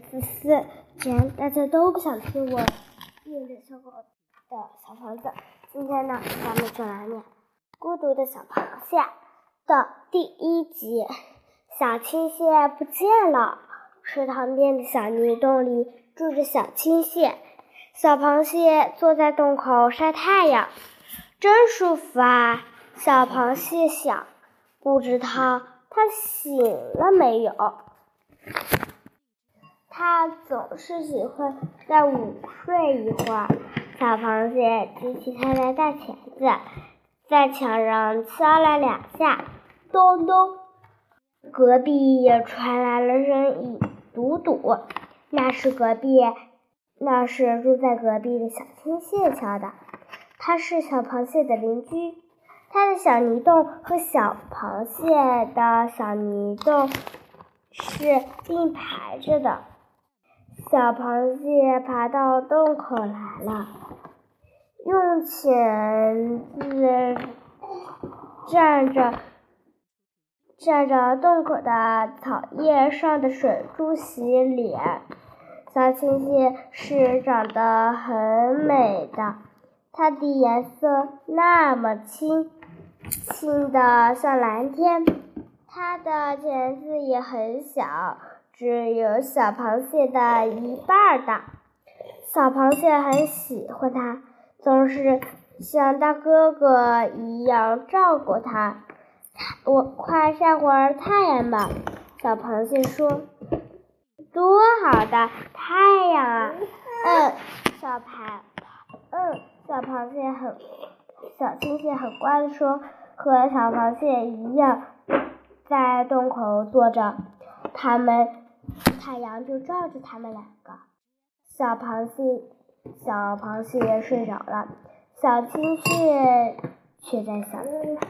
思思，既然大家都不想听我念的小狗的小房子，今天呢，咱们就来念《孤独的小螃蟹》的第一集。小青蟹不见了，池塘边的小泥洞里住着小青蟹。小螃蟹坐在洞口晒太阳，真舒服啊！小螃蟹想，不知道它醒了没有。它总是喜欢再午睡一会儿。小螃蟹举起它的大钳子，在墙上敲了两下，咚咚，隔壁也传来了声音，嘟嘟，那是隔壁，那是住在隔壁的小青蟹敲的。它是小螃蟹的邻居，它的小泥洞和小螃蟹的小泥洞是并排着的。小螃蟹爬到洞口来了，用钳子蘸着蘸着洞口的草叶上的水珠洗脸。小青蟹是长得很美的，它的颜色那么清，清的像蓝天。它的钳子也很小。只有小螃蟹的一半大，小螃蟹很喜欢它，总是像大哥哥一样照顾它。我快晒会儿太阳吧，小螃蟹说。多好的太阳啊！嗯，小螃，嗯，小螃蟹很，小青蟹很乖的说，和小螃蟹一样，在洞口坐着。他们。太阳就照着他们两个，小螃蟹，小螃蟹睡着了，小青蟹却在想：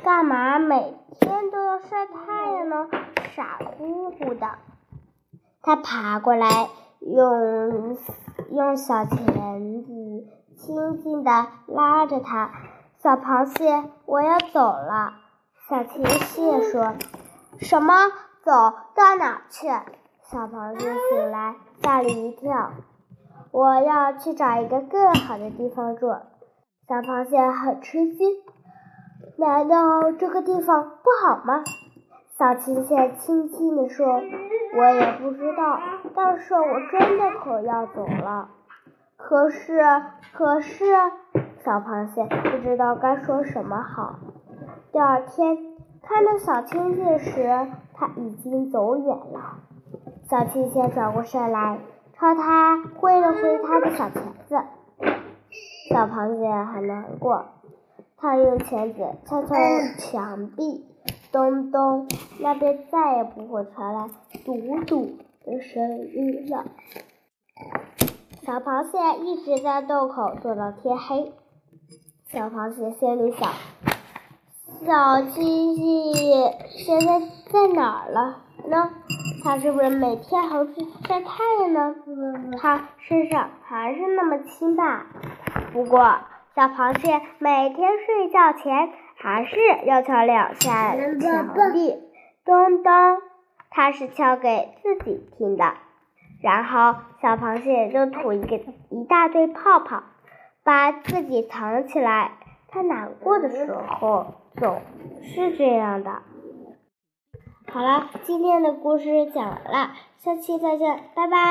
干嘛每天都要晒太阳呢？傻乎乎的。它爬过来，用用小钳子轻轻地拉着它。小螃蟹，我要走了。小青蟹说：“什么？走到哪去？”小螃蟹醒来，吓了一跳。我要去找一个更好的地方住。小螃蟹很吃惊。难道这个地方不好吗？小青蟹轻轻地说：“我也不知道，但是我真的可要走了。”可是，可是，小螃蟹不知道该说什么好。第二天看到小青蟹时，它已经走远了。小青蟹转过身来，朝他挥了挥他的小钳子。小螃蟹很难过，他用钳子敲敲墙壁，咚咚，那边再也不会传来嘟嘟的声音了。小螃蟹一直在洞口坐到天黑。小螃蟹心里想：小青蟹现在在哪儿了呢？它是不是每天还去晒太阳呢？它身上还是那么轻吧？不过，小螃蟹每天睡觉前还是要敲两下墙壁，咚咚，它是敲给自己听的。然后，小螃蟹就吐一个一大堆泡泡，把自己藏起来。它难过的时候总是这样的。好了，今天的故事讲完了，下期再见，拜拜。